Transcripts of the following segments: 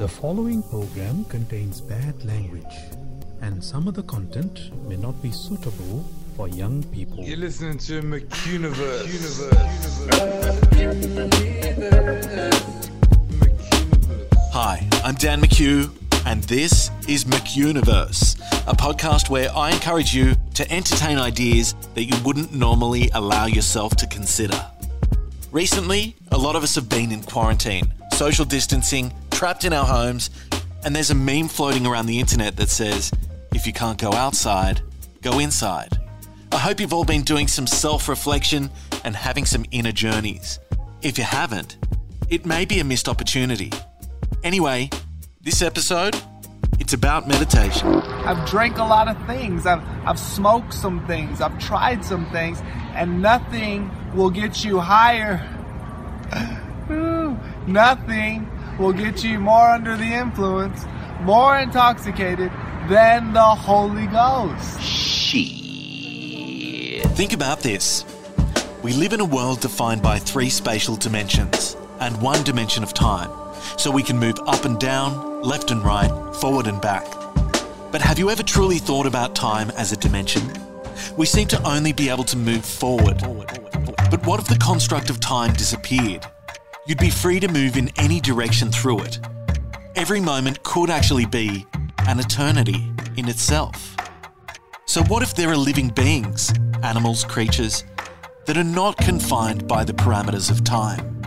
The following program contains bad language, and some of the content may not be suitable for young people. You're listening to McUniverse. Hi, I'm Dan McHugh, and this is McUniverse, a podcast where I encourage you to entertain ideas that you wouldn't normally allow yourself to consider. Recently, a lot of us have been in quarantine, social distancing, trapped in our homes, and there's a meme floating around the internet that says, if you can't go outside, go inside. I hope you've all been doing some self reflection and having some inner journeys. If you haven't, it may be a missed opportunity. Anyway, this episode, it's about meditation. I've drank a lot of things. I've, I've smoked some things. I've tried some things, and nothing will get you higher. Ooh, nothing will get you more under the influence, more intoxicated than the Holy Ghost. Think about this. We live in a world defined by three spatial dimensions and one dimension of time, so we can move up and down, left and right, forward and back. But have you ever truly thought about time as a dimension? We seem to only be able to move forward. But what if the construct of time disappeared? You'd be free to move in any direction through it. Every moment could actually be an eternity in itself. So, what if there are living beings, animals, creatures, that are not confined by the parameters of time?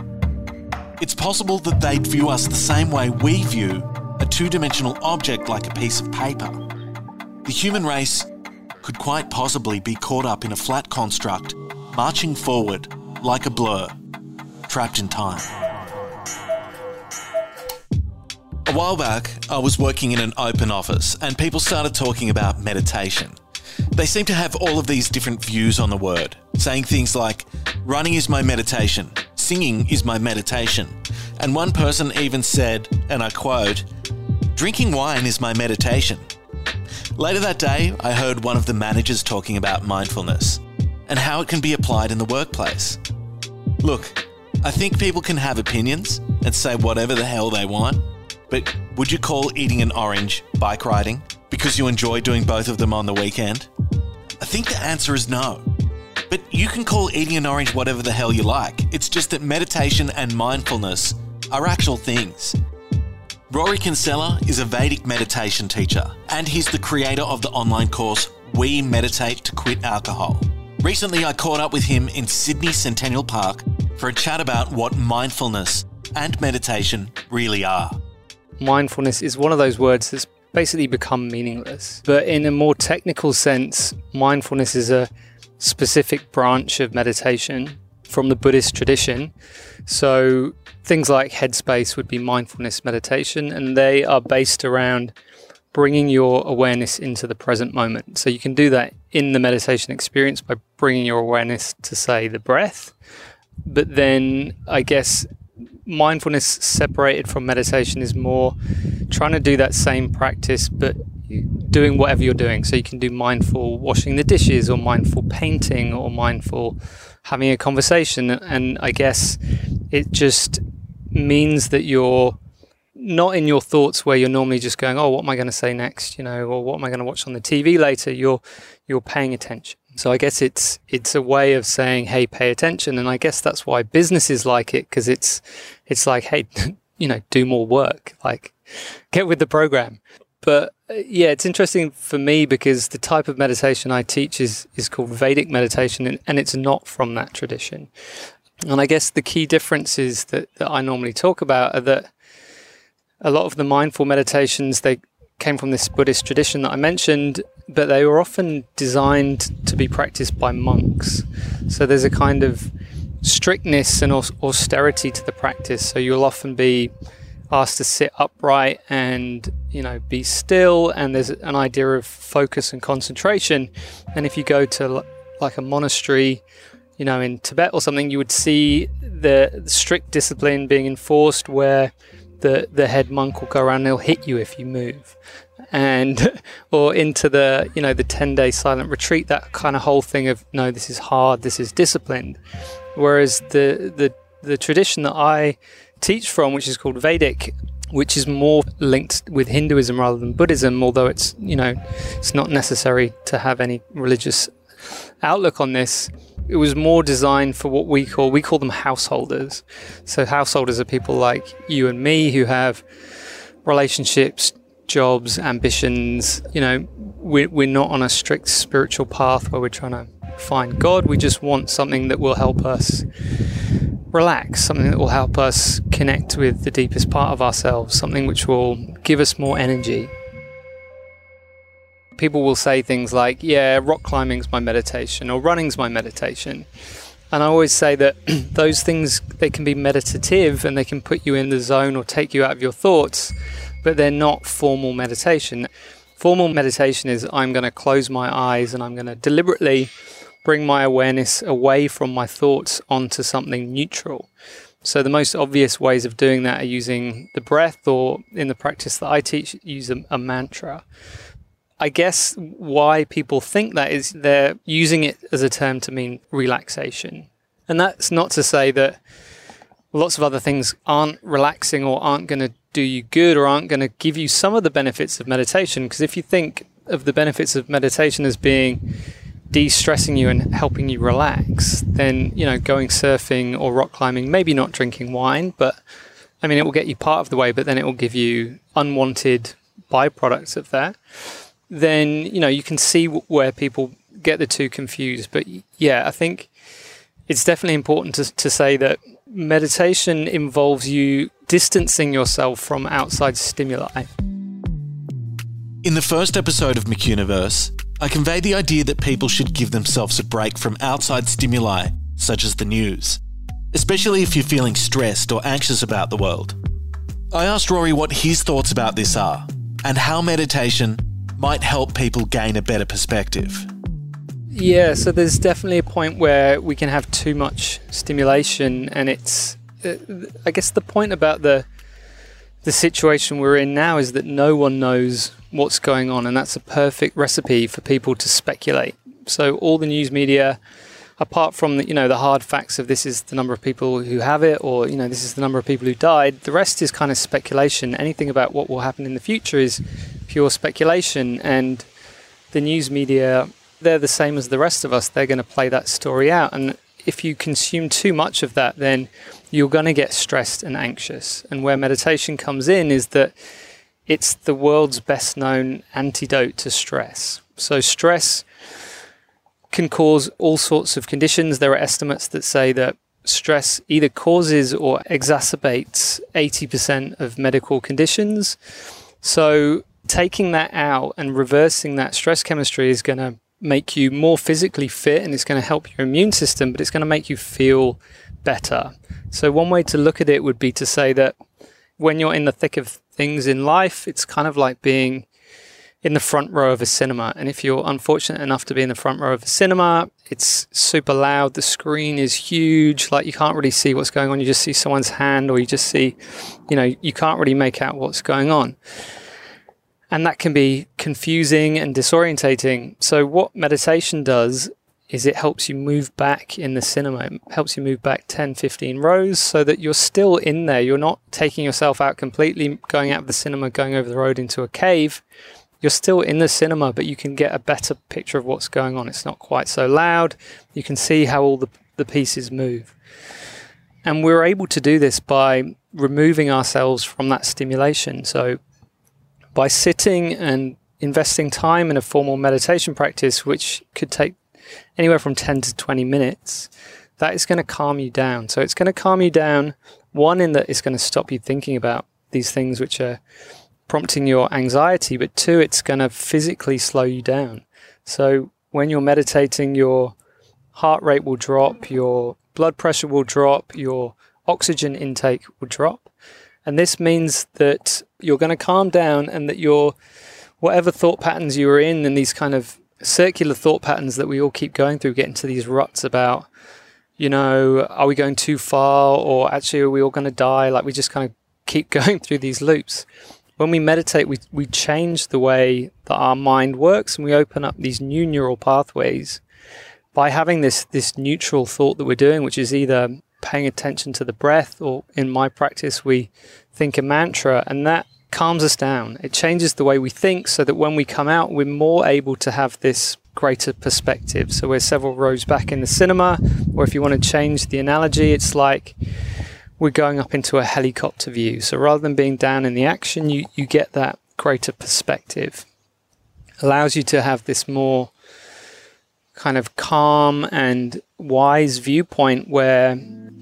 It's possible that they'd view us the same way we view a two dimensional object like a piece of paper. The human race could quite possibly be caught up in a flat construct, marching forward like a blur, trapped in time. A while back, I was working in an open office and people started talking about meditation. They seem to have all of these different views on the word, saying things like, running is my meditation, singing is my meditation. And one person even said, and I quote, drinking wine is my meditation. Later that day, I heard one of the managers talking about mindfulness and how it can be applied in the workplace. Look, I think people can have opinions and say whatever the hell they want, but would you call eating an orange bike riding because you enjoy doing both of them on the weekend? I think the answer is no. But you can call eating an orange whatever the hell you like. It's just that meditation and mindfulness are actual things. Rory Kinsella is a Vedic meditation teacher, and he's the creator of the online course We Meditate to Quit Alcohol. Recently, I caught up with him in Sydney Centennial Park for a chat about what mindfulness and meditation really are. mindfulness is one of those words that's basically become meaningless. But in a more technical sense, mindfulness is a specific branch of meditation from the Buddhist tradition. So things like Headspace would be mindfulness meditation, and they are based around bringing your awareness into the present moment. So you can do that in the meditation experience by bringing your awareness to, say, the breath. But then I guess mindfulness separated from meditation is more trying to do that same practice but doing whatever you're doing. So you can do mindful washing the dishes or mindful painting or mindful having a conversation. And i guess it just means that you're not in your thoughts where you're normally just going oh what am i going to say next? You know or what am i going to watch on the tv later? You're you're paying attention so I guess it's it's a way of saying, "Hey, pay attention," and I guess that's why businesses like it because it's it's like, "Hey, you know, do more work, like get with the program." But uh, yeah, it's interesting for me because the type of meditation I teach is is called Vedic meditation, and, and it's not from that tradition. And I guess the key differences that, that I normally talk about are that a lot of the mindful meditations they came from this Buddhist tradition that I mentioned, but they were often designed to be practiced by monks. So there's a kind of strictness and austerity to the practice. So you'll often be asked to sit upright and you know be still and there's an idea of focus and concentration and if you go to like a monastery you know in Tibet or something you would see the strict discipline being enforced where the the head monk will go around and he'll hit you if you move. And or into the you know the 10 day silent retreat that kind of whole thing of no this is hard this is disciplined. Whereas the the the tradition that i teach from which is called vedic which is more linked with Hinduism rather than Buddhism, although it's, you know, it's not necessary to have any religious outlook on this. It was more designed for what we call we call them householders. So householders are people like you and me who have relationships, jobs, ambitions. You know, we're, we're not on a strict spiritual path where we're trying to find God. We just want something that will help us relax, something that will help us connect with the deepest part of ourselves, something which will give us more energy. People will say things like, yeah, rock climbing's my meditation or running's my meditation. And I always say that those things they can be meditative and they can put you in the zone or take you out of your thoughts, but they're not formal meditation. Formal meditation is I'm going to close my eyes and I'm going to deliberately bring my awareness away from my thoughts onto something neutral. So, the most obvious ways of doing that are using the breath, or in the practice that I teach, use a, a, mantra. I guess why people think that is they're using it as a term to mean relaxation. And that's not to say that lots of other things aren't relaxing or aren't going to do you good or aren't going to give you some of the benefits of meditation. Because if you think of the benefits of meditation as being de-stressing you and helping you relax, then you know going surfing or rock climbing, maybe not drinking wine, but I mean it will get you part of the way, but then it will give you unwanted byproducts of that. Then you know you can see where people get the two confused. But yeah, I think it's definitely important to, to say that meditation involves you distancing yourself from outside stimuli. In the first episode of McUniverse, I convey the idea that people should give themselves a break from outside stimuli, such as the news, especially if you're feeling stressed or anxious about the world. I asked Rory what his thoughts about this are, and how meditation might help people gain a better perspective. Yeah, so there's definitely a point where we can have too much stimulation, and it's, uh, I guess, the point about the the situation we're in now is that no one knows what's going on, and that's a perfect recipe for people to speculate. So all the news media, apart from the, you know the hard facts of this is the number of people who have it, or you know this is the number of people who died, the rest is kind of speculation. Anything about what will happen in the future is pure speculation, and the news media they're the same as the rest of us. They're going to play that story out, and if you consume too much of that, then you're going to get stressed and anxious. And where meditation comes in is that it's the world's best known antidote to stress. So, stress can cause all sorts of conditions. There are estimates that say that stress either causes or exacerbates 80% of medical conditions. So, taking that out and reversing that stress chemistry is going to make you more physically fit and it's going to help your immune system, but it's going to make you feel better. So, one way to look at it would be to say that when you're in the thick of things in life, it's kind of like being in the front row of a cinema. And if you're unfortunate enough to be in the front row of a cinema, it's super loud. The screen is huge. Like you can't really see what's going on. You just see someone's hand, or you just see, you know, you can't really make out what's going on. And that can be confusing and disorientating. So, what meditation does is it helps you move back in the cinema. It helps you move back 10, 15 rows so that you're still in there. You're not taking yourself out completely, going out of the cinema, going over the road into a cave. You're still in the cinema, but you can get a better picture of what's going on. It's not quite so loud. You can see how all the, the pieces move. And we're able to do this by removing ourselves from that stimulation. So, by sitting and investing time in a formal meditation practice, which could take anywhere from 10 to 20 minutes, that is going to calm you down. So it's going to calm you down, one, in that it's going to stop you thinking about these things which are prompting your anxiety, but two, it's going to physically slow you down. So when you're meditating, your heart rate will drop, your blood pressure will drop, your oxygen intake will drop. And this means that you're going to calm down and that your whatever thought patterns you were in and these kind of circular thought patterns that we all keep going through, get into these ruts about, you know, are we going too far or actually are we all going to die? Like we just kind of keep going through these loops. When we meditate, we, we change the way that our mind works and we open up these new neural pathways by having this, this neutral thought that we're doing, which is either paying attention to the breath or in my practice, we think a mantra, and that calms us down. It changes the way we think so that when we come out, we're more able to have this greater perspective. So we're several rows back in the cinema, or if you want to change the analogy, it's like we're going up into a helicopter view. So rather than being down in the action, you, you get that greater perspective. Allows you to have this more kind of calm and wise viewpoint where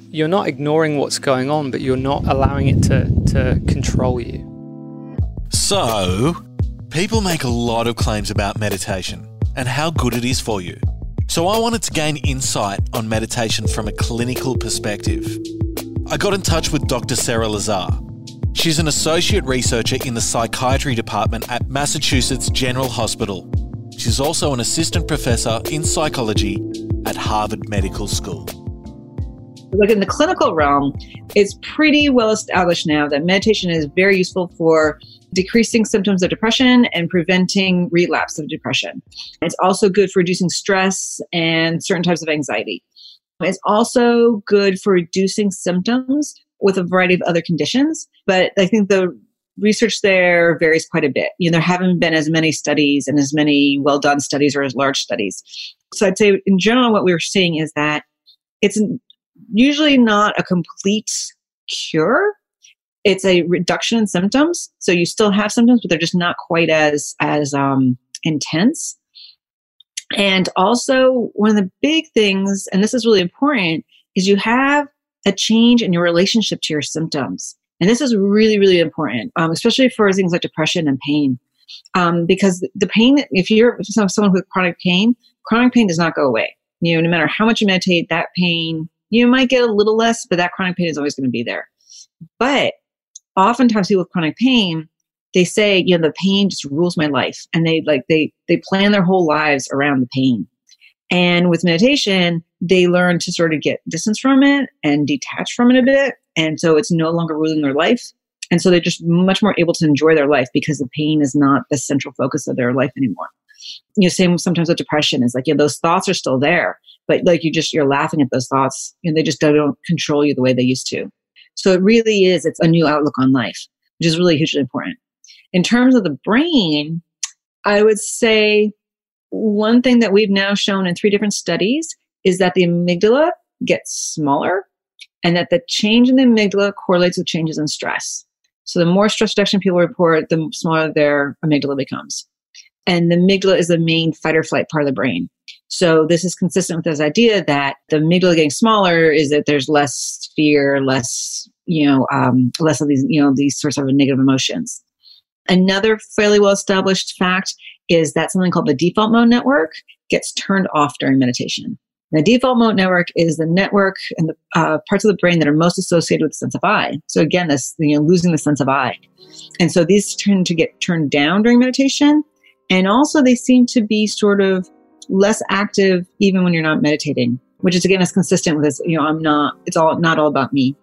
you're not ignoring what's going on, but you're not allowing it to, to control you. So, people make a lot of claims about meditation and how good it is for you. So, I wanted to gain insight on meditation from a clinical perspective. I got in touch with Dr. Sarah Lazar. She's an associate researcher in the psychiatry department at Massachusetts General Hospital. She's also an assistant professor in psychology at Harvard Medical School. Like in the clinical realm, it's pretty well established now that meditation is very useful for decreasing symptoms of depression and preventing relapse of depression. It's also good for reducing stress and certain types of anxiety. It's also good for reducing symptoms with a variety of other conditions. But I think the research there varies quite a bit. You know, there haven't been as many studies and as many well done studies or as large studies. So I'd say in general, what we we're seeing is that it's usually not a complete cure. It's a reduction in symptoms. So you still have symptoms, but they're just not quite as as um, intense. And also, one of the big things, and this is really important, is you have a change in your relationship to your symptoms. And this is really, really important, um, especially for things like depression and pain. Um, because the pain, if you're someone with chronic pain, chronic pain does not go away. You know, no matter how much you meditate, that pain, you might get a little less, but that chronic pain is always going to be there. But oftentimes people with chronic pain, they say, you know, the pain just rules my life. And they like, they, they plan their whole lives around the pain. And with meditation, they learn to sort of get distance from it and detach from it a bit. And so it's no longer ruling their life. And so they're just much more able to enjoy their life because the pain is not the central focus of their life anymore. You know, same sometimes with depression is like, you know, those thoughts are still there, but like you just, you're laughing at those thoughts and they just don't control you the way they used to. So it really is, it's a new outlook on life, which is really hugely important. In terms of the brain, I would say one thing that we've now shown in three different studies is that the amygdala gets smaller and that the change in the amygdala correlates with changes in stress. So the more stress reduction people report, the smaller their amygdala becomes. And the amygdala is the main fight or flight part of the brain. So this is consistent with this idea that the amygdala getting smaller is that there's less fear, less, you know, um, less of these, you know, these sorts of negative emotions. Another fairly well established fact is that something called the default mode network gets turned off during meditation. The default mode network is the network and the uh, parts of the brain that are most associated with the sense of I. So again, this you know losing the sense of I, and so these tend to get turned down during meditation, and also they seem to be sort of less active even when you're not meditating, which is again is consistent with this. You know, I'm not. It's all not all about me.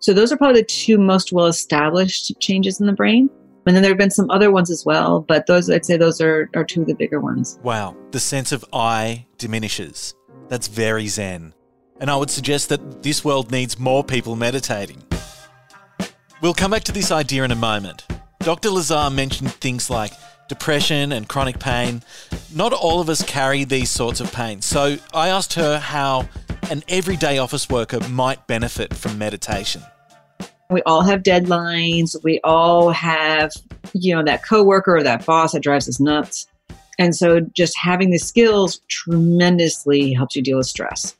So those are probably the two most well established changes in the brain. And then there have been some other ones as well, but those I'd say those are, are two of the bigger ones. Wow, the sense of I diminishes. That's very zen. And I would suggest that this world needs more people meditating. We'll come back to this idea in a moment. Dr. Lazar mentioned things like depression and chronic pain. Not all of us carry these sorts of pain, so I asked her how an everyday office worker might benefit from meditation. We all have deadlines. We all have, you know, that coworker or that boss that drives us nuts. And so just having the skills tremendously helps you deal with stress.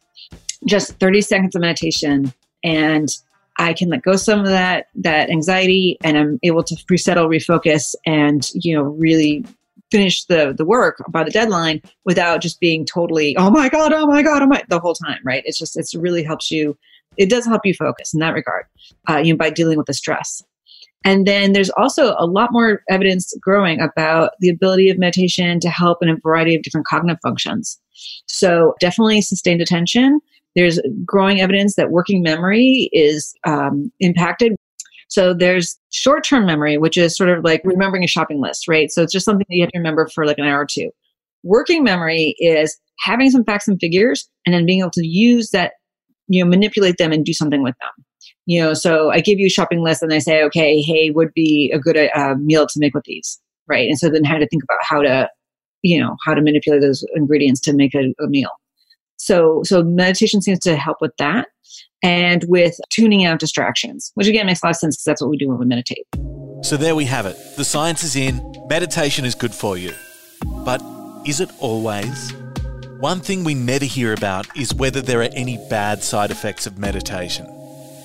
Just 30 seconds of meditation and I can let go some of that that anxiety and I'm able to resettle, refocus and, you know, really finish the the work by the deadline without just being totally, oh my God, oh my God, oh my the whole time, right? It's just it's really helps you it does help you focus in that regard, uh, you know, by dealing with the stress. And then there's also a lot more evidence growing about the ability of meditation to help in a variety of different cognitive functions. So definitely sustained attention. There's growing evidence that working memory is um, impacted. So there's short-term memory, which is sort of like remembering a shopping list, right? So it's just something that you have to remember for like an hour or two. Working memory is having some facts and figures and then being able to use that, you know, manipulate them and do something with them. You know, so I give you a shopping list and I say, okay, hey, would be a good uh, meal to make with these, right? And so then how to think about how to, you know, how to manipulate those ingredients to make a, a meal. So, so meditation seems to help with that and with tuning out distractions, which again makes a lot of sense because that's what we do when we meditate. So there we have it. The science is in. Meditation is good for you. But is it always? One thing we never hear about is whether there are any bad side effects of meditation.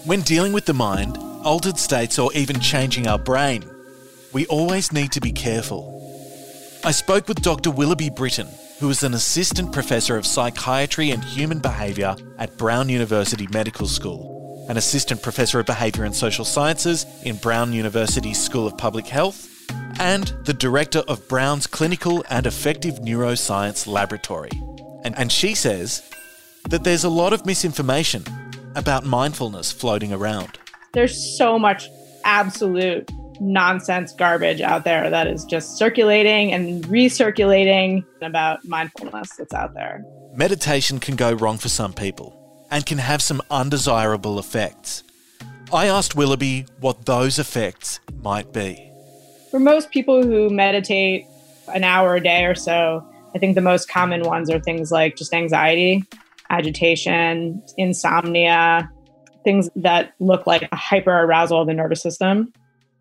When dealing with the mind, altered states, or even changing our brain, we always need to be careful. I spoke with Dr. Willoughby Britton, who is an assistant professor of psychiatry and human behaviour at Brown University Medical School, an assistant professor of behaviour and social sciences in Brown University's School of Public Health, and the director of Brown's Clinical and Affective Neuroscience Laboratory. And, and she says that there's a lot of misinformation about mindfulness floating around. There's so much absolute nonsense garbage out there that is just circulating and recirculating about mindfulness that's out there. Meditation can go wrong for some people and can have some undesirable effects. I asked Willoughby what those effects might be. For most people who meditate an hour a day or so, I think the most common ones are things like just anxiety, agitation, insomnia, things that look like a hyper arousal of the nervous system.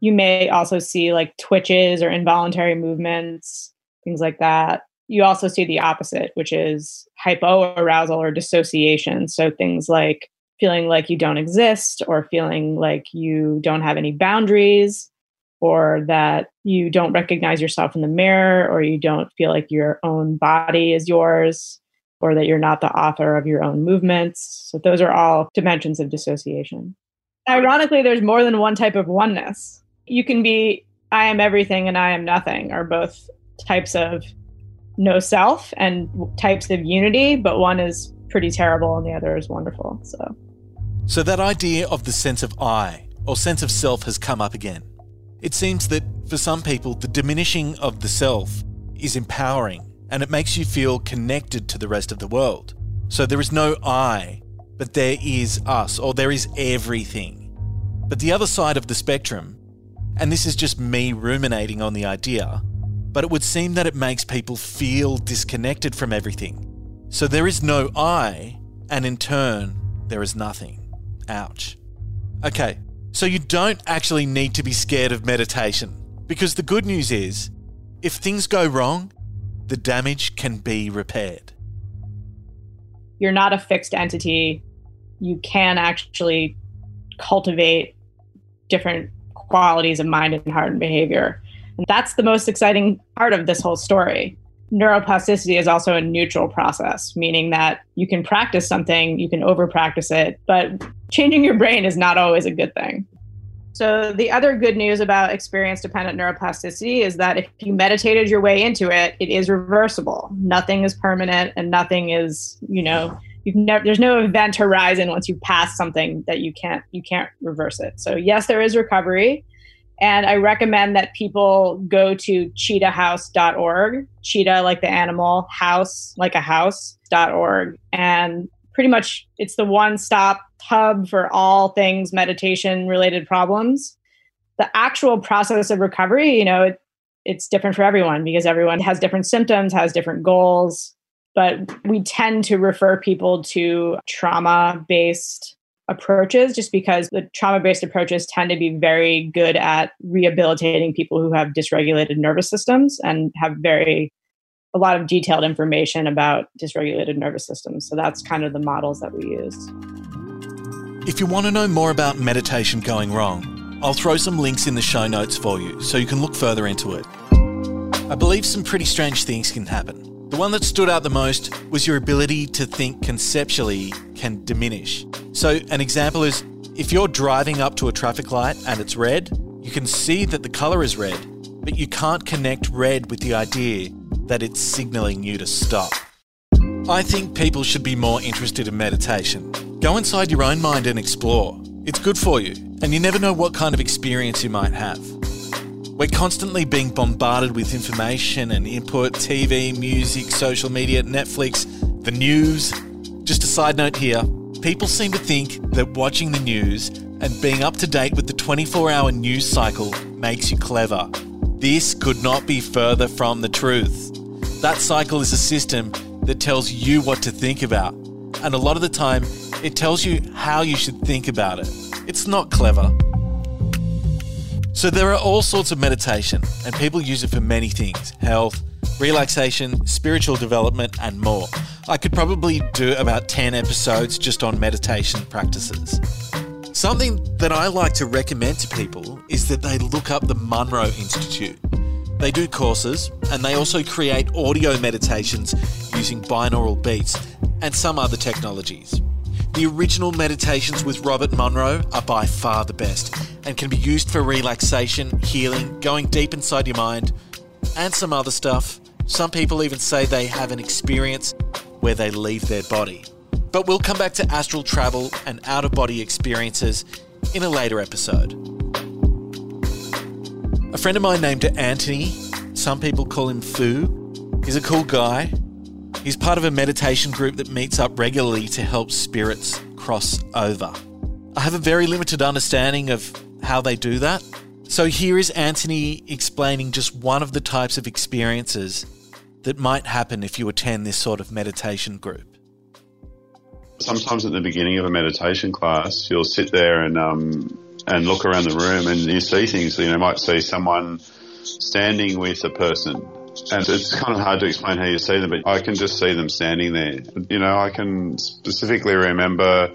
You may also see like twitches or involuntary movements, things like that. You also see the opposite, which is hypoarousal or dissociation. So things like feeling like you don't exist or feeling like you don't have any boundaries or that you don't recognize yourself in the mirror or you don't feel like your own body is yours or that you're not the author of your own movements. So those are all dimensions of dissociation. Ironically, there's more than one type of oneness you can be I am everything and I am nothing are both types of no self and types of unity, but one is pretty terrible and the other is wonderful. So So that idea of the sense of I or sense of self has come up again. It seems that for some people the diminishing of the self is empowering and it makes you feel connected to the rest of the world. So there is no I, but there is us or there is everything. But the other side of the spectrum and this is just me ruminating on the idea, but it would seem that it makes people feel disconnected from everything. So there is no I, and in turn, there is nothing. Ouch. Okay, so you don't actually need to be scared of meditation, because the good news is if things go wrong, the damage can be repaired. You're not a fixed entity. You can actually cultivate different qualities of mind and heart and behavior. And that's the most exciting part of this whole story. Neuroplasticity is also a neutral process, meaning that you can practice something, you can over practice it, but changing your brain is not always a good thing. So, the other good news about experience dependent neuroplasticity is that if you meditated your way into it, it is reversible. Nothing is permanent and nothing is, you know, you've never there's no event horizon once you pass something that you can't you can't reverse it so yes there is recovery and i recommend that people go to cheetahhouse.org cheetah like the animal house like a house.org and pretty much it's the one stop hub for all things meditation related problems. The actual process of recovery you know it, it's different for everyone because everyone has different symptoms has different goals. But we tend to refer people to trauma based approaches just because the trauma based approaches tend to be very good at rehabilitating people who have dysregulated nervous systems and have very a lot of detailed information about dysregulated nervous systems. So that's kind of the models that we use. If you want to know more about meditation going wrong, I'll throw some links in the show notes for you so you can look further into it. I believe some pretty strange things can happen. The one that stood out the most was your ability to think conceptually can diminish. So, an example is if you're driving up to a traffic light and it's red, you can see that the colour is red, but you can't connect red with the idea that it's signalling you to stop. I think people should be more interested in meditation. Go inside your own mind and explore. It's good for you, and you never know what kind of experience you might have. We're constantly being bombarded with information and input TV, music, social media, Netflix, the news. Just a side note here people seem to think that watching the news and being up to date with the 24 hour news cycle makes you clever. This could not be further from the truth. That cycle is a system that tells you what to think about, and a lot of the time, it tells you how you should think about it. It's not clever. So, there are all sorts of meditation, and people use it for many things health, relaxation, spiritual development, and more. I could probably do about 10 episodes just on meditation practices. Something that I like to recommend to people is that they look up the Monroe Institute. They do courses and they also create audio meditations using binaural beats and some other technologies. The original meditations with Robert Monroe are by far the best and can be used for relaxation, healing, going deep inside your mind, and some other stuff. Some people even say they have an experience where they leave their body. But we'll come back to astral travel and out of body experiences in a later episode. A friend of mine named Anthony, some people call him Foo, he's a cool guy. He's part of a meditation group that meets up regularly to help spirits cross over. I have a very limited understanding of how they do that. So here is Anthony explaining just one of the types of experiences that might happen if you attend this sort of meditation group. Sometimes at the beginning of a meditation class, you'll sit there and um, and look around the room, and you see things. You know, you might see someone standing with a person, and it's kind of hard to explain how you see them, but I can just see them standing there. You know, I can specifically remember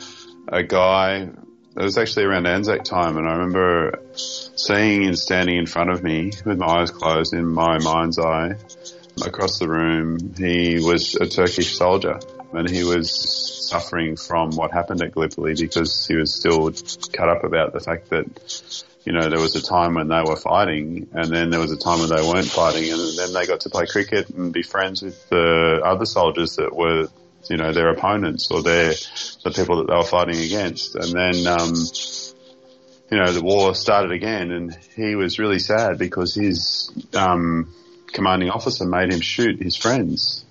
a guy. It was actually around Anzac time, and I remember seeing him standing in front of me with my eyes closed in my mind's eye. Across the room, he was a Turkish soldier, and he was suffering from what happened at Gallipoli because he was still cut up about the fact that, you know, there was a time when they were fighting and then there was a time when they weren't fighting and then they got to play cricket and be friends with the other soldiers that were, you know, their opponents or their, the people that they were fighting against. And then, um, you know, the war started again and he was really sad because his, um, commanding officer made him shoot his friends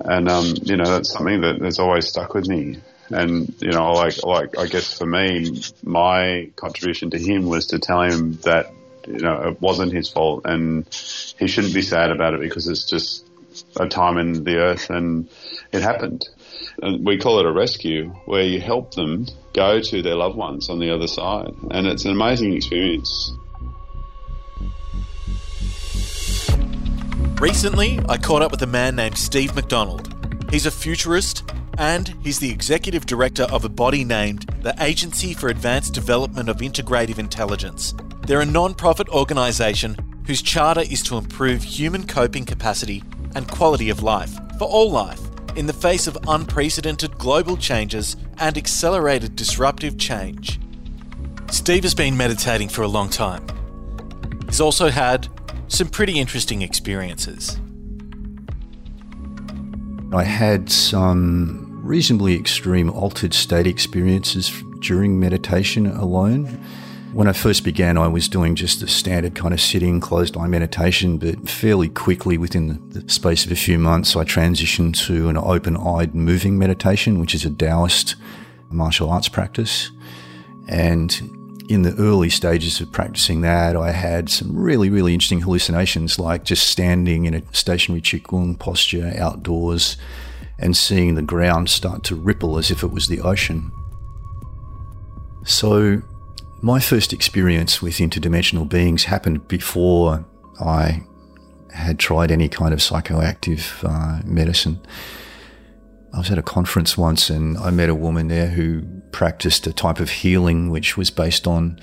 and um, you know that's something that has always stuck with me. And you know, like like I guess for me, my contribution to him was to tell him that you know it wasn't his fault, and he shouldn't be sad about it because it's just a time in the earth, and it happened. And we call it a rescue, where you help them go to their loved ones on the other side, and it's an amazing experience. Recently, I caught up with a man named Steve McDonald. He's a futurist and he's the executive director of a body named the Agency for Advanced Development of Integrative Intelligence. They're a non profit organisation whose charter is to improve human coping capacity and quality of life for all life in the face of unprecedented global changes and accelerated disruptive change. Steve has been meditating for a long time. He's also had some pretty interesting experiences. I had some reasonably extreme altered state experiences during meditation alone. When I first began, I was doing just the standard kind of sitting, closed eye meditation, but fairly quickly, within the space of a few months, I transitioned to an open eyed moving meditation, which is a Taoist martial arts practice. And in the early stages of practicing that, I had some really, really interesting hallucinations, like just standing in a stationary Qigong posture outdoors and seeing the ground start to ripple as if it was the ocean. So, my first experience with interdimensional beings happened before I had tried any kind of psychoactive uh, medicine. I was at a conference once and I met a woman there who practiced a type of healing which was based on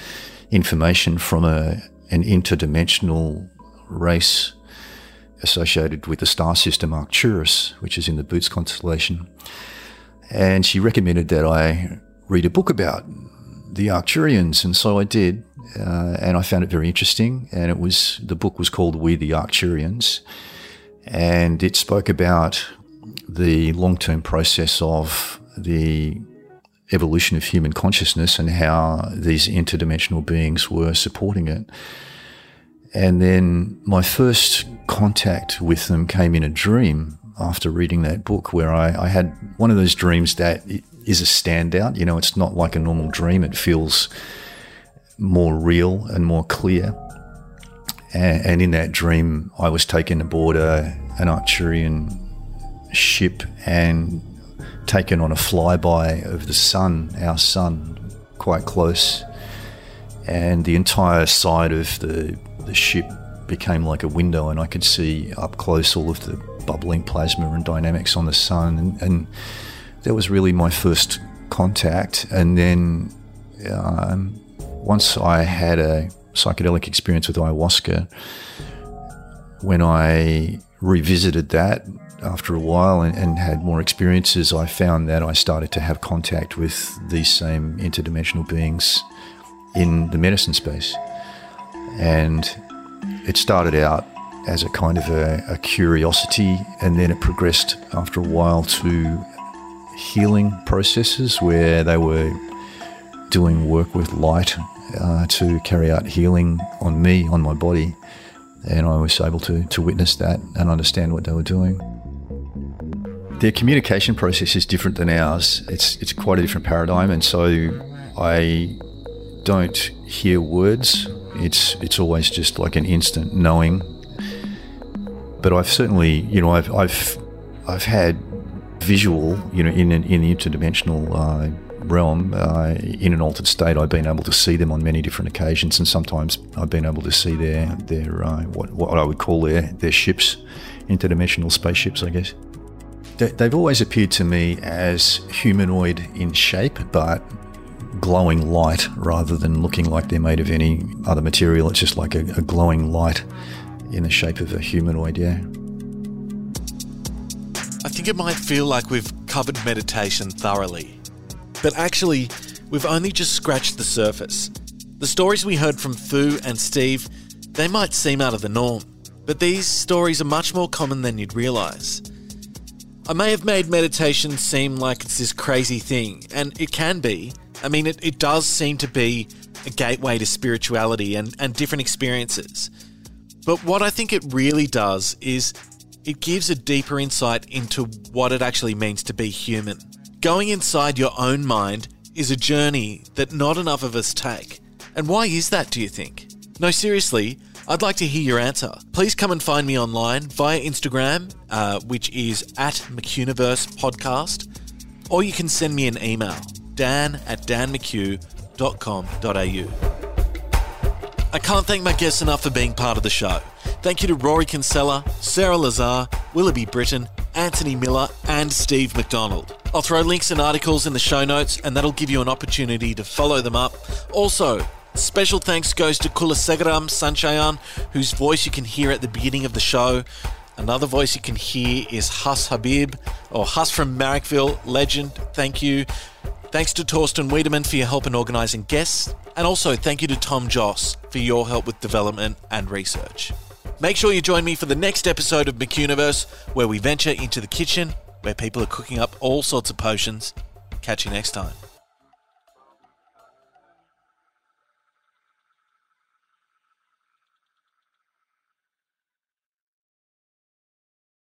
information from a, an interdimensional race associated with the star system Arcturus, which is in the Boots constellation. And she recommended that I read a book about the Arcturians, and so I did. Uh, and I found it very interesting. And it was the book was called We the Arcturians, and it spoke about the long term process of the evolution of human consciousness and how these interdimensional beings were supporting it. And then my first contact with them came in a dream after reading that book, where I, I had one of those dreams that is a standout. You know, it's not like a normal dream. It feels more real and more clear. And, and in that dream, I was taken aboard a, an Arcturian ship and taken on a flyby of the sun, our sun, quite close. And the entire side of the, the ship became like a window, and I could see up close all of the bubbling plasma and dynamics on the sun. And, and that was really my first contact. And then um, once I had a psychedelic experience with ayahuasca, when I revisited that after a while and, and, had more experiences, I found that I started to have contact with these same interdimensional beings in the medicine space. And it started out as a kind of a, a curiosity, and then it progressed after a while to healing processes where they were doing work with light uh, to carry out healing on me, on my body. And I was able to, to witness that and understand what they were doing. Their communication process is different than ours. It's, it's quite a different paradigm. And so I don't hear words. It's, it's always just like an instant knowing. But I've certainly, you know, I've, I've, I've had visual, you know, in, an, in the interdimensional uh, realm, uh, in an altered state, I've been able to see them on many different occasions, and sometimes I've been able to see their their uh, what what I would call their their ships, interdimensional spaceships, I guess. They've always appeared to me as humanoid in shape, but glowing light rather than looking like they're made of any other material. It's just like a, a glowing light in the shape of a humanoid, yeah. I think it might feel like we've covered meditation thoroughly. But actually, we've only just scratched the surface. The stories we heard from Fu and Steve, they might seem out of the norm, but these stories are much more common than you'd realise. I may have made meditation seem like it's this crazy thing, and it can be. I mean, it, it does seem to be a gateway to spirituality and, and different experiences. But what I think it really does is it gives a deeper insight into what it actually means to be human. Going inside your own mind is a journey that not enough of us take. And why is that, do you think? No, seriously, I'd like to hear your answer. Please come and find me online via Instagram, uh, which is at McUniverse Podcast, or you can send me an email, dan at danmchugh.com.au. I can't thank my guests enough for being part of the show. Thank you to Rory Kinsella, Sarah Lazar, Willoughby Britton, Anthony Miller, and Steve McDonald. I'll throw links and articles in the show notes, and that'll give you an opportunity to follow them up. Also, special thanks goes to Kulasegaram Sanchayan, whose voice you can hear at the beginning of the show. Another voice you can hear is Hus Habib, or Hus from Marrickville, legend. Thank you. Thanks to Torsten Wiedemann for your help in organising guests, and also thank you to Tom Joss for your help with development and research. Make sure you join me for the next episode of McUniverse, where we venture into the kitchen where people are cooking up all sorts of potions. Catch you next time.